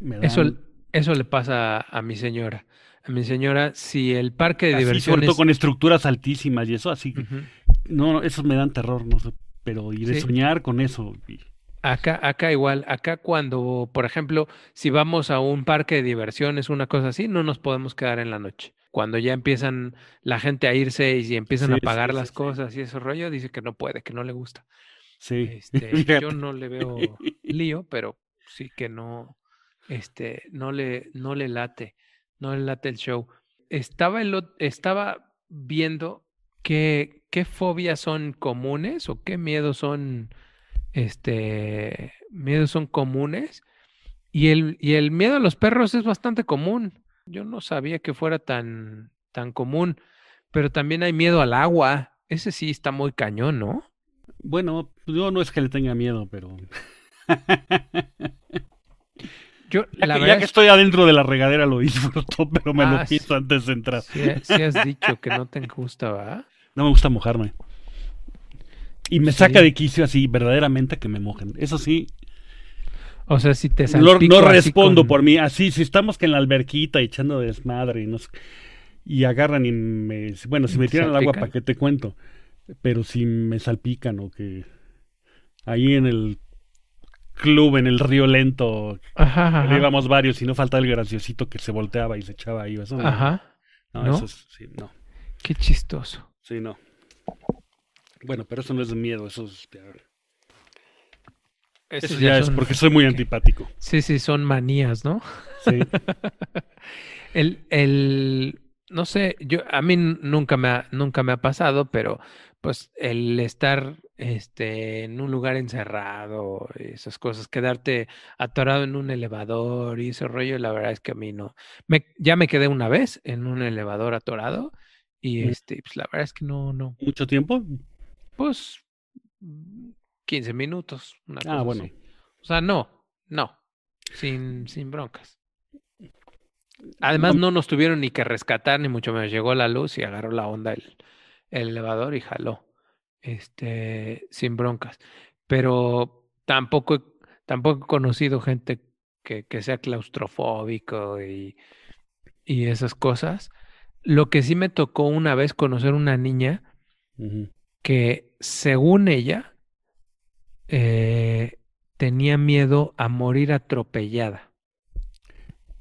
me dan Eso, eso le pasa a, a mi señora. A mi señora, si el parque de así, sobre diversiones... todo con estructuras altísimas y eso, así no, no, esos me dan terror, no sé, pero de Sí. soñar con eso. y- Acá, acá igual, acá cuando, por ejemplo, si vamos a un parque de diversiones, una cosa así, no nos podemos quedar en la noche. Cuando ya empiezan la gente a irse y empiezan a Sí, sí, las cosas y ese rollo, dice que no puede, que no le gusta. Sí, Este, yo no le veo lío, pero sí que no, este, no le, no le late, no le late el show. Estaba, el, estaba viendo qué, qué fobias son comunes o qué miedos son, este, miedos son comunes. Y el, y el miedo a los perros es bastante común. Yo no sabía que fuera tan, tan común, pero también hay miedo al agua. Ese sí está muy cañón, ¿no? Bueno, yo no es que le tenga miedo, pero Yo, ya, la que, ya estoy adentro de la regadera lo disfruto, pero me Ah, lo sí. pienso antes de entrar. Sí, sí has dicho que no te gusta, ¿va? No me gusta mojarme. Y me Sí. saca de quicio así, verdaderamente que me mojen. Eso sí, O sea, si te no, no respondo con- por mí. Así, si estamos que en la alberquita echando desmadre y, no sé- y agarran y me... Bueno, si me ¿Te tiran al agua? ¿para qué te cuento? Pero si me salpican o que... Ahí en el club, en el río lento, Ajá, ajá, íbamos varios y no falta el graciosito que se volteaba y se echaba ahí. Eso ajá. no, ¿no? eso es- sí, no. Qué chistoso. Sí, no. Bueno, pero eso no es miedo, eso es... Eso ya es son- porque soy muy antipático. Sí, sí, son manías, ¿no? Sí. El, el, no sé, yo, a mí nunca me ha, nunca me ha pasado, pero pues el estar este, en un lugar encerrado, esas cosas, quedarte atorado en un elevador y ese rollo, la verdad es que a mí no. Me, ya me quedé una vez en un elevador atorado y Mm. este, pues la verdad es que no, no, ¿Mucho tiempo? pues mm, 15 minutos, una Ah, cosa bueno. así. O sea, no, no, sin, sin broncas. Además, no nos tuvieron ni que rescatar, ni mucho menos. Llegó la luz y agarró la onda el, el elevador y jaló. Este, sin broncas. Pero tampoco, he- tampoco he conocido gente que, que sea claustrofóbico y, y esas cosas. Lo que sí me tocó una vez conocer una niña que, según ella, eh, tenía miedo a morir atropellada.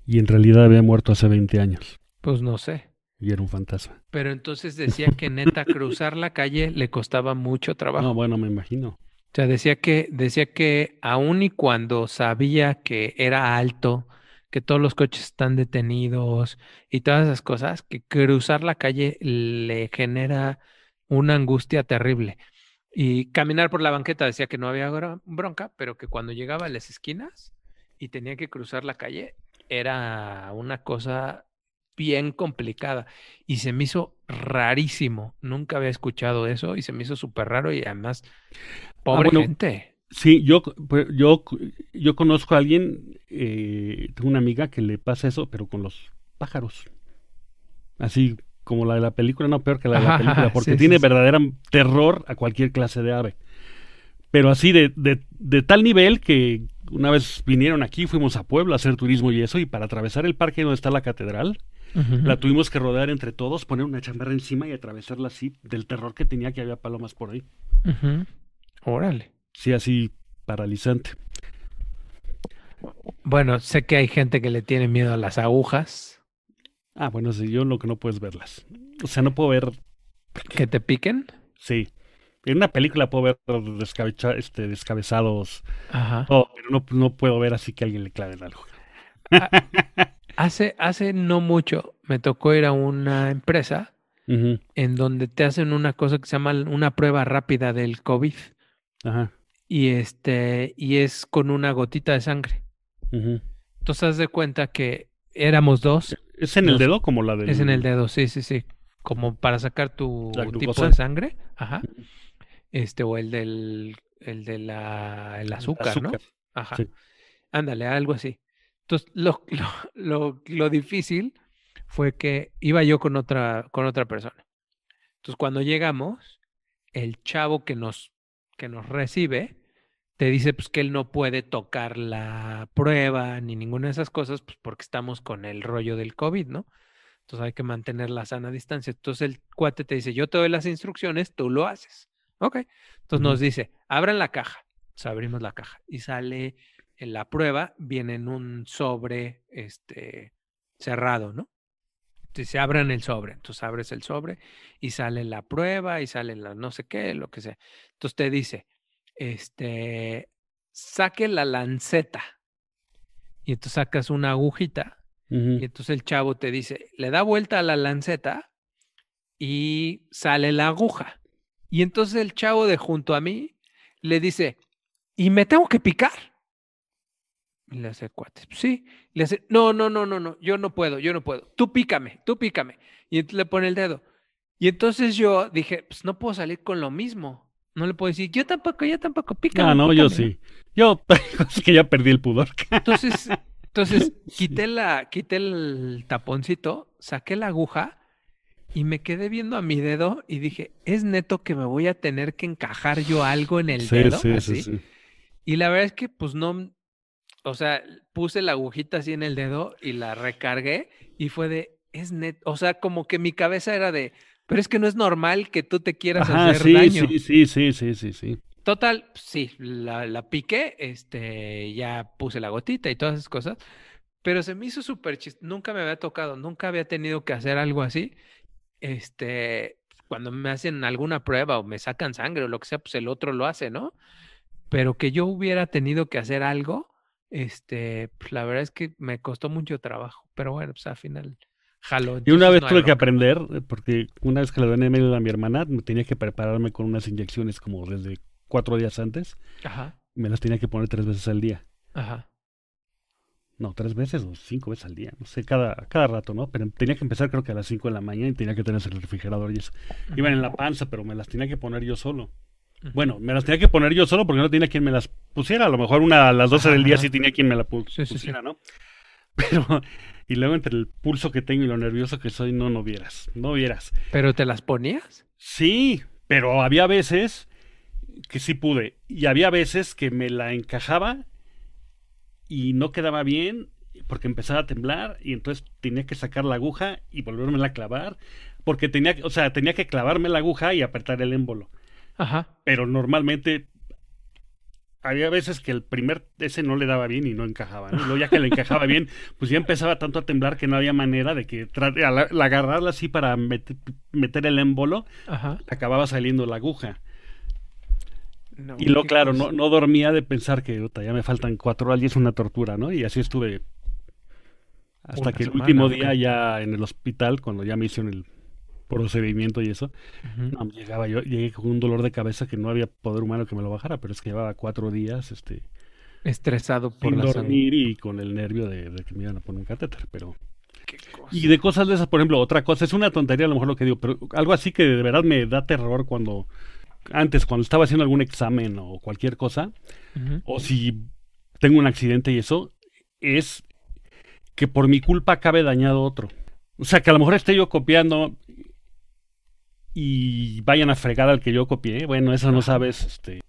Y en realidad había muerto hace 20 años. Pues no sé. Y era un fantasma. Pero entonces decía que neta cruzar la calle le costaba mucho trabajo. No, bueno, me imagino. O sea, decía que, decía que aun y cuando sabía que era alto, que todos los coches están detenidos y todas esas cosas, que cruzar la calle le genera una angustia terrible. Y caminar por la banqueta decía que no había bro- bronca, pero que cuando llegaba a las esquinas y tenía que cruzar la calle, era una cosa bien complicada. Y se me hizo rarísimo. Nunca había escuchado eso y se me hizo súper raro y además, pobre bueno, gente. Sí, yo, pues, yo, yo conozco a alguien, eh, tengo una amiga que le pasa eso, pero con los pájaros. Así como la de la película, no peor que la de la película, porque sí, tiene sí, sí. verdadera terror a cualquier clase de ave. Pero así de, de, de tal nivel que una vez vinieron aquí, fuimos a Puebla a hacer turismo y eso, y para atravesar el parque donde está la catedral, La tuvimos que rodear entre todos, poner una chamarra encima y atravesarla así, del terror que tenía que había palomas por ahí. Órale. Sí, así paralizante. Bueno, sé que hay gente que le tiene miedo a las agujas. Ah, bueno, sí, yo lo que no puedes verlas. O sea, no puedo ver, ¿Que te piquen? sí. En una película puedo ver descabecha- este, descabezados, Ajá. todo, pero no, no puedo ver así que alguien le claven algo. Hace, hace no mucho me tocó ir a una empresa en donde te hacen una cosa que se llama una prueba rápida del COVID Ajá. y este y es con una gotita de sangre. ujú. Entonces haz de cuenta que éramos dos, ¿Es en el dedo como la del... es en el dedo, sí, sí, sí, como para sacar tu tipo de sangre, ajá. Este o el del el de la el azúcar, ¿no? Ajá. Sí. Ándale, algo así. Entonces, lo, lo, lo, lo difícil fue que iba yo con otra, con otra persona. Entonces, cuando llegamos, el chavo que nos, que nos recibe te dice pues, que él no puede tocar la prueba ni ninguna de esas cosas, pues porque estamos con el rollo del COVID, ¿no? Entonces hay que mantener la sana distancia. Entonces el cuate te dice, yo te doy las instrucciones, tú lo haces. Ok. Entonces nos dice, abran la caja. Entonces abrimos la caja y sale en la prueba, viene en un sobre este, cerrado, ¿no? Entonces se abran el sobre. Entonces abres el sobre y sale la prueba y sale la no sé qué, lo que sea. Entonces te dice, este, saque la lanceta. Y entonces sacas una agujita y entonces el chavo te dice, le da vuelta a la lanceta y sale la aguja. Y entonces el chavo de junto a mí le dice, ¿y me tengo que picar? Le hace cuate, sí. Le hace, no, no, no, no, no, yo no puedo, yo no puedo. Tú pícame, tú pícame. Y le pone el dedo. Y entonces yo dije, pues no puedo salir con lo mismo. No le puedo decir, yo tampoco, yo tampoco, pícame. Ah, no, yo pícame", sí. Yo, es que ya perdí el pudor. entonces, entonces quité la, quité el taponcito, saqué la aguja y me quedé viendo a mi dedo y dije, es neto que me voy a tener que encajar yo algo en el Sí, dedo. sí, así?". sí, sí. Y la verdad es que pues no, o sea, puse la agujita así en el dedo y la recargué y fue de, es neto, o sea, como que mi cabeza era de, pero es que no es normal que tú te quieras Ajá, hacer sí, daño. sí, sí, sí, sí, sí, sí. Total, sí, la, la piqué, este, ya puse la gotita y todas esas cosas, pero se me hizo súper chistoso, nunca me había tocado, nunca había tenido que hacer algo así, este, cuando me hacen alguna prueba o me sacan sangre o lo que sea, pues el otro lo hace, ¿no? Pero que yo hubiera tenido que hacer algo, este, pues la verdad es que me costó mucho trabajo, pero bueno, pues al final jaló. Y una vez no tuve que aprender, eh, porque una vez que le doné email a mi hermana, me tenía que prepararme con unas inyecciones como desde cuatro días antes. Ajá, Me las tenía que poner tres veces al día. ajá, No, tres veces o cinco veces al día. No sé, cada, cada rato, ¿no? Pero tenía que empezar creo que a las cinco de la mañana y tenía que tener el refrigerador y eso. Iban en la panza, pero me las tenía que poner yo solo. Bueno, me las tenía que poner yo solo porque no tenía quien me las pusiera. A lo mejor una a las 12 del día sí tenía quien me la pu- Sí, sí, sí. pusiera, ¿no? Pero, y luego entre el pulso que tengo y lo nervioso que soy, no, no vieras, no vieras. ¿Pero te las ponías? Sí, pero había veces que sí pude. Y había veces que me la encajaba y no quedaba bien porque empezaba a temblar y entonces tenía que sacar la aguja y volverme a clavar. Porque tenía, que- o sea, tenía que clavarme la aguja y apretar el émbolo. Ajá. Pero normalmente había veces que el primer ese no le daba bien y no encajaba, ¿no? Y luego ya que le encajaba bien, pues ya empezaba tanto a temblar que no había manera de que al, al agarrarla así para met- meter el émbolo, Ajá. acababa saliendo la aguja. No, Y luego, qué claro, no, no dormía de pensar que "Uta, ya me faltan cuatro horas y es una tortura, ¿no? Y así estuve hasta Una que el semana, último día ya en el hospital, cuando ya me hicieron el procedimiento y eso, no, llegaba yo, llegué con un dolor de cabeza que no había poder humano que me lo bajara, pero es que llevaba cuatro días, este, Estresado por sin la sangre. dormir y con el nervio de, de que me iban a poner un catéter, pero... Qué cosa. Y de cosas de esas, por ejemplo, otra cosa, es una tontería a lo mejor lo que digo, pero algo así que de verdad me da terror cuando, antes, cuando estaba haciendo algún examen o cualquier cosa, o si tengo un accidente y eso, es que por mi culpa acabe dañado otro. O sea, que a lo mejor esté yo copiando y vayan a fregar al que yo copié. Bueno, eso no sabes, este...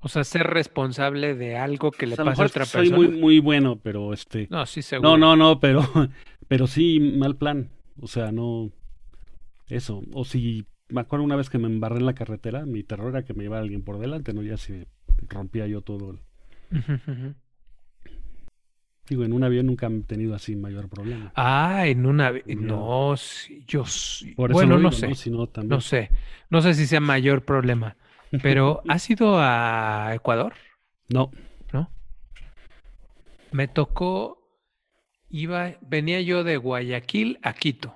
O sea, ser responsable de algo que le pues, a otra soy persona. muy, muy bueno, pero este... No, sí, seguro. No, no, no, pero, pero sí, mal plan. O sea, no. Eso. O si me acuerdo una vez que me embarré en la carretera, mi terror era que me llevara alguien por delante, ¿no? Ya si rompía yo todo. el-. Digo, en un avión nunca he tenido así mayor problema. Ah, en una... vi- Ya. No, sí, yo... Por eso Bueno, lo no digo, sé. Si no, sé. No sé si sea mayor problema. Pero, ¿has ido a Ecuador? No. ¿No? Me tocó... Iba... Venía yo de Guayaquil a Quito.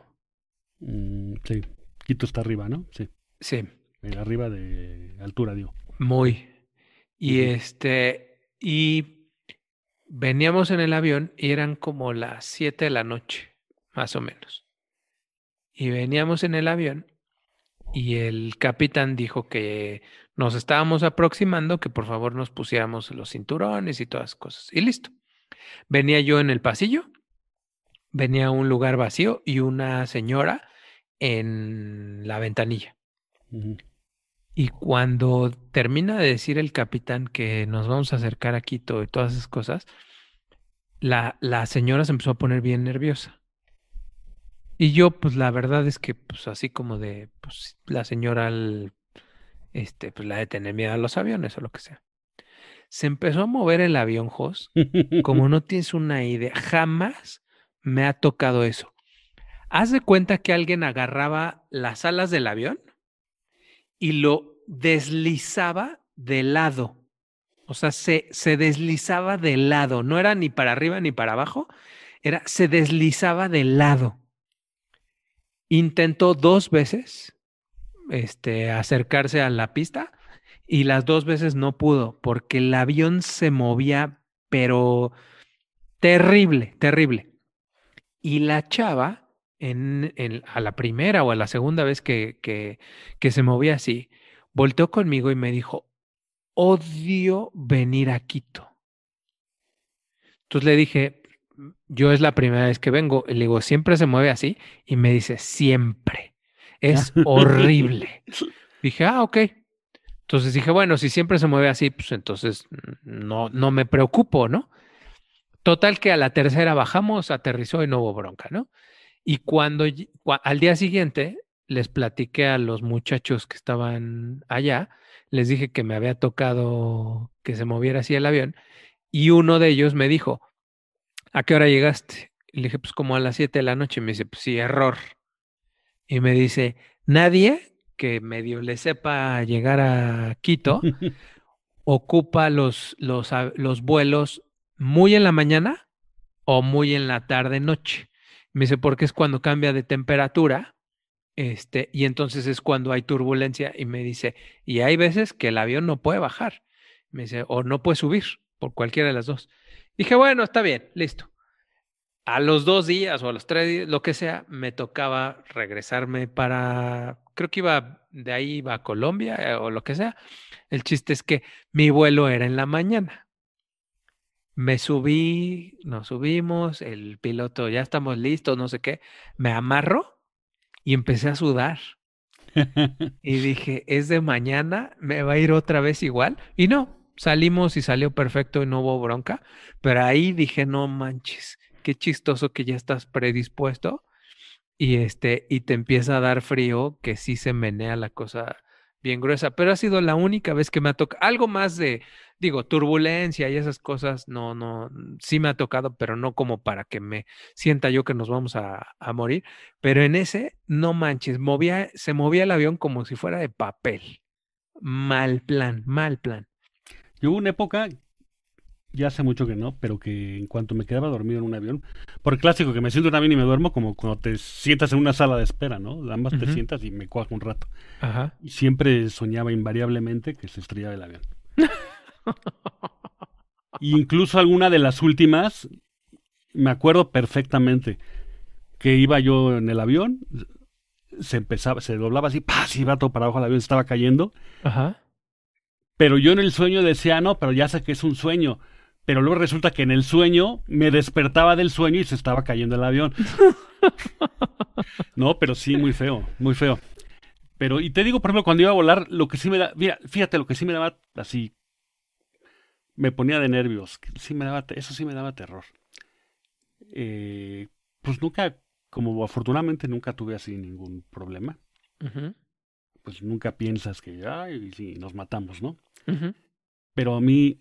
Mm, sí. Quito está arriba, ¿no? Sí. Sí. Eh, arriba de altura, digo. Muy. Y este, y veníamos en el avión y eran como las 7 de la noche, más o menos. Y veníamos en el avión y el capitán dijo que nos estábamos aproximando, que por favor nos pusiéramos los cinturones y todas las cosas. Y listo. Venía yo en el pasillo, venía un lugar vacío y una señora en la ventanilla. Y cuando termina de decir el capitán que nos vamos a acercar a Quito y todas esas cosas, la, la señora se empezó a poner bien nerviosa. Y yo, pues la verdad es que, pues así como de, pues la señora, este, pues la de tener miedo a los aviones o lo que sea. Se empezó a mover el avión, Jos, como no tienes una idea. Jamás me ha tocado eso. Haz de cuenta que alguien agarraba las alas del avión y lo deslizaba de lado. O sea, se, se deslizaba de lado. No era ni para arriba ni para abajo. Era, se deslizaba de lado. Intentó dos veces este, acercarse a la pista y las dos veces no pudo porque el avión se movía, pero terrible, terrible. Y la chava, en, en- a la primera o a la segunda vez que, que, que se movía así, volteó conmigo y me dijo, odio venir a Quito. Entonces le dije, yo es la primera vez que vengo. Y le digo, ¿siempre se mueve así? Y me dice, siempre. Es horrible. Dije, ah, ok. Entonces dije, bueno, si siempre se mueve así, pues entonces no, no me preocupo, ¿no? Total que a la tercera bajamos, aterrizó y no hubo bronca, ¿no? Y cuando al día siguiente les platiqué a los muchachos que estaban allá, les dije que me había tocado que se moviera así el avión y uno de ellos me dijo, ¿a qué hora llegaste? Y le dije, pues como a las 7 de la noche. Y me dice, pues sí, error. Y me dice, nadie que medio le sepa llegar a Quito ocupa los, los, los vuelos muy en la mañana o muy en la tarde noche. Me dice, porque es cuando cambia de temperatura, este, y entonces es cuando hay turbulencia, y me dice, y hay veces que el avión no puede bajar. Me dice, o no puede subir, por cualquiera de las dos. Dije, bueno, está bien, listo. A los dos días o a los tres días, lo que sea, me tocaba regresarme para, creo que iba, de ahí iba a Colombia eh, o lo que sea. El chiste es que mi vuelo era en la mañana. Me subí, nos subimos, el piloto, ya estamos listos, no sé qué. Me amarro y empecé a sudar. Y dije, es de mañana, me va a ir otra vez igual. Y no, salimos y salió perfecto y no hubo bronca. Pero ahí dije, no manches, qué chistoso que ya estás predispuesto y este, y te empieza a dar frío, que sí se menea la cosa bien gruesa, pero ha sido la única vez que me ha tocado algo más de, digo, turbulencia y esas cosas, no, no, sí me ha tocado, pero no como para que me sienta yo que nos vamos a, a morir. Pero en ese, no manches, movía, se movía el avión como si fuera de papel. Mal plan, mal plan. Yo hubo una época, ya hace mucho que no, pero que en cuanto me quedaba dormido en un avión, por clásico que me siento en un avión y me duermo, como cuando te sientas en una sala de espera, ¿no? Ambas te sientas y me cuajo un rato. Ajá. Y siempre soñaba invariablemente que se estrellaba el avión. Incluso alguna de las últimas, me acuerdo perfectamente que iba yo en el avión, se empezaba, se doblaba así, ¡paz! iba todo para abajo el avión, estaba cayendo. Ajá. Pero yo en el sueño decía, no, pero ya sé que es un sueño. Pero luego resulta que en el sueño me despertaba del sueño y se estaba cayendo el avión. no, pero sí, muy feo, muy feo. Pero, y te digo, por ejemplo, cuando iba a volar, lo que sí me da, mira, fíjate, lo que sí me daba así, me ponía de nervios, sí me daba, eso sí me daba terror. Eh, pues nunca, como afortunadamente nunca tuve así ningún problema, pues nunca piensas que, ay, sí, nos matamos, ¿no? Pero a mí,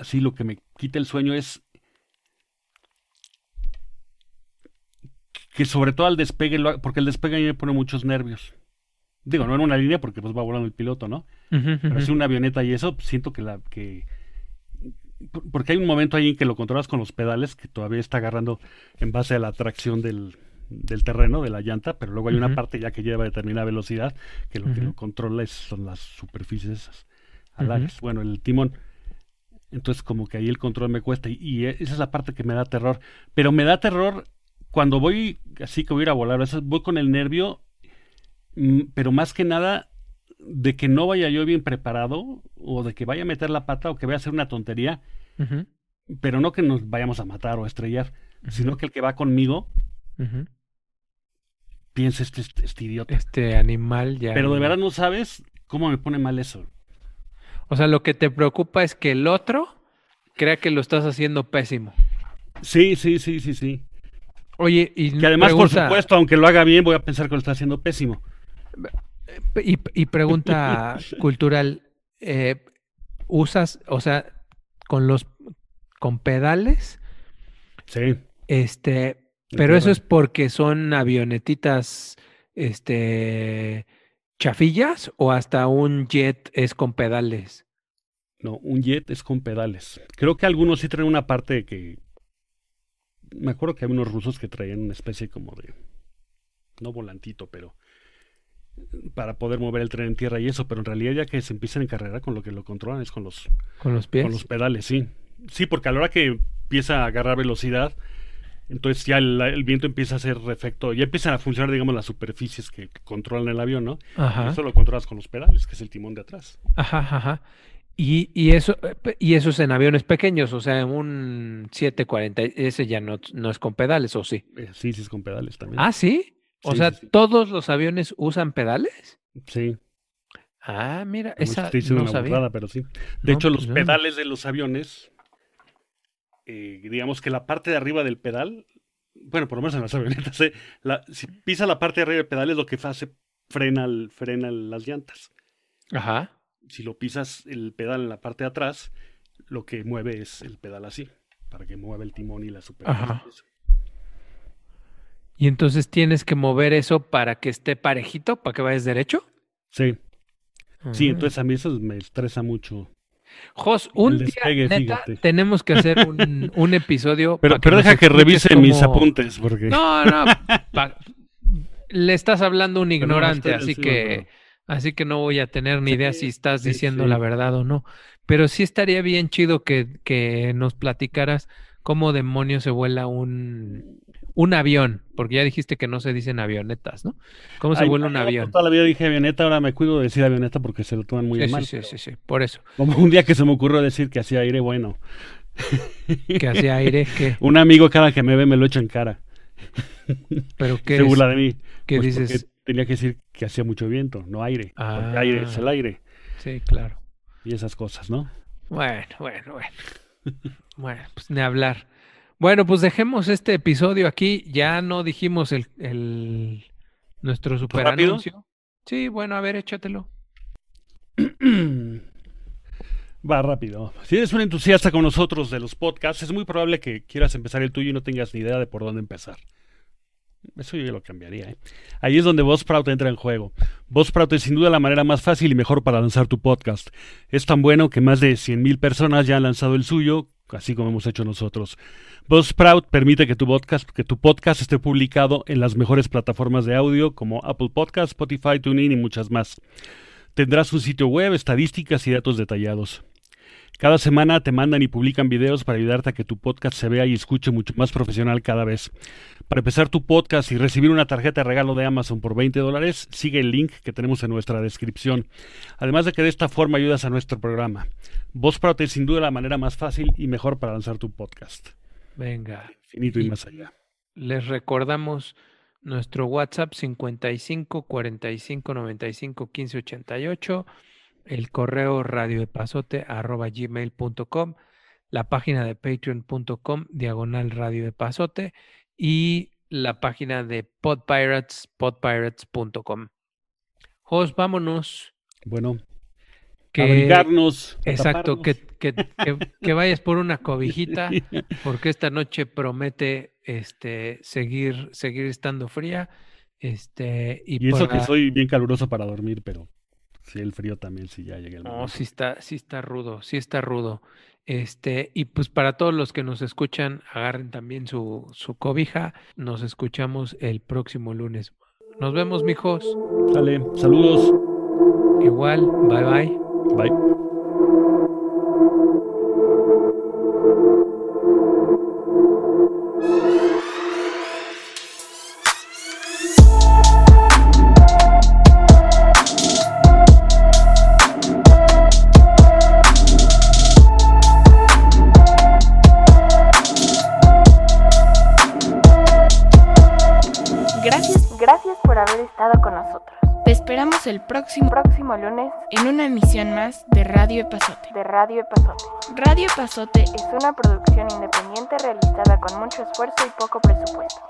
así lo que me quita el sueño es que sobre todo al despegue, porque el despegue a mí me pone muchos nervios. Digo, no en una línea porque pues va volando el piloto, ¿no? Pero si una avioneta y eso, siento que la que por- porque hay un momento ahí en que lo controlas con los pedales que todavía está agarrando en base a la tracción del, del terreno, de la llanta, pero luego hay una parte ya que lleva determinada velocidad que lo que lo controla es- son las superficies esas alares. Bueno, el timón. Entonces como que ahí el control me cuesta y, y esa es la parte que me da terror. Pero me da terror cuando voy así que voy a ir a volar, a veces voy con el nervio, mm, pero más que nada de que no vaya yo bien preparado o de que vaya a meter la pata o que vaya a hacer una tontería, pero no que nos vayamos a matar o a estrellar, sino que el que va conmigo ujú. piense este, este, este idiota. Este animal ya. Pero de verdad no sabes cómo me pone mal eso. O sea, lo que te preocupa es que el otro crea que lo estás haciendo pésimo. Sí, sí, sí, sí, sí. Oye, y Que además, por supuesto, aunque lo haga bien, voy a pensar que lo está haciendo pésimo. Y, y pregunta cultural, eh, ¿usas, o sea, con los con pedales? Sí. Este, pero eso es porque son avionetitas, este, chafillas o hasta un jet es con pedales. No, un jet es con pedales. Creo que algunos sí traen una parte que... Me acuerdo que hay unos rusos que traían una especie como de... No volantito, pero... Para poder mover el tren en tierra y eso, pero en realidad ya que se empiezan en carrera con lo que lo controlan es con los, Con los pies. con los pedales, sí. Sí, porque a la hora que empieza a agarrar velocidad, entonces ya el, el viento empieza a hacer efecto, ya empiezan a funcionar, digamos, las superficies que controlan el avión, ¿no? Ajá. eso lo controlas con los pedales, que es el timón de atrás. Ajá, ajá. Y, y eso, y eso es en aviones pequeños, o sea, en un 740, ese ya no, no es con pedales, ¿o sí? Eh, sí, sí es con pedales también. Ah, ¿sí? O Sí, sea, sí, sí. ¿todos los aviones usan pedales? Sí. Ah, mira, No esa estoy no una sabía. burrada, pero sí. De No, hecho, pues los no. pedales de los aviones, eh, digamos que la parte de arriba del pedal, bueno, por lo menos en las avionetas, eh, la- si pisa la parte de arriba del pedal es lo que hace, frena, el- frena las llantas. Ajá. Si lo pisas el pedal en la parte de atrás, lo que mueve es el pedal así, para que mueva el timón y la superficie. Ajá. Y entonces tienes que mover eso para que esté parejito, para que vayas derecho. Sí, sí, Ah. entonces a mí eso me estresa mucho. Jos, un día, despegue, neta, fíjate. tenemos que hacer un, un episodio. Pero, deja que revise mis apuntes, porque... No, no. pa- Le estás hablando a un no, ignorante, así que, así que no voy a tener ni idea Sí, si estás sí, diciendo sí. la verdad o no. Pero sí estaría bien chido que, que nos platicaras cómo demonios se vuela un, un avión, porque ya dijiste que no se dicen avionetas, ¿no? ¿Cómo se Ay, vuela un avión? Toda la vida dije avioneta, ahora me cuido de decir avioneta porque se lo toman muy Sí, a sí, mal. sí, sí, sí, por eso. Como un día que se me ocurrió decir que hacía aire bueno. Que hacía aire, que, Un amigo cada que me ve me lo echa en cara. pero que Se burla de mí. que Pues dices, tenía que decir que hacía mucho viento, no aire. Porque Ah. aire es el aire. sí, claro. Y esas cosas, ¿no? Bueno, bueno, bueno. Bueno, pues ni hablar. Bueno, pues dejemos este episodio aquí. Ya no dijimos el, el nuestro super anuncio. Sí, bueno, a ver, échatelo. Va rápido. Si eres un entusiasta con nosotros de los podcasts, es muy probable que quieras empezar el tuyo y no tengas ni idea de por dónde empezar. Eso yo lo cambiaría. ¿eh? Ahí es donde Buzzsprout entra en juego. Buzzsprout es sin duda la manera más fácil y mejor para lanzar tu podcast. Es tan bueno que más de 100.000 personas ya han lanzado el suyo, así como hemos hecho nosotros. Buzzsprout permite que tu podcast, que tu podcast esté publicado en las mejores plataformas de audio como Apple Podcasts, Spotify, TuneIn y muchas más. Tendrás un sitio web, estadísticas y datos detallados. Cada semana te mandan y publican videos para ayudarte a que tu podcast se vea y escuche mucho más profesional cada vez. Para empezar tu podcast y recibir una tarjeta de regalo de Amazon por 20 dólares, sigue el link que tenemos en nuestra descripción. Además de que de esta forma ayudas a nuestro programa. Buzzsprout es sin duda la manera más fácil y mejor para lanzar tu podcast. Venga. Infinito y, Y- más allá. Les recordamos nuestro WhatsApp 55 45 95 15 88, el correo radioepazote arroba gmail.com, la página de patreon.com diagonal radio de pasote y la página de podpirates podpirates.com. Jos, vámonos. Bueno, Que, abrigarnos. exacto, que, que, que- vayas por una cobijita porque esta noche promete este seguir seguir estando fría este y, Y eso para- que soy bien caluroso para dormir, pero sí, el frío también, sí, ya llega el no momento. sí está sí está rudo sí está rudo este y pues para todos los que nos escuchan agarren también su su cobija nos escuchamos el próximo lunes nos vemos mijos Dale, saludos. igual bye bye Bye. Gracias. Gracias por haber estado con nosotros. Te esperamos el próximo Próximo lunes en más de Radio Epazote. de Radio Epazote. Radio Epazote Es una producción independiente realizada con mucho esfuerzo y poco presupuesto.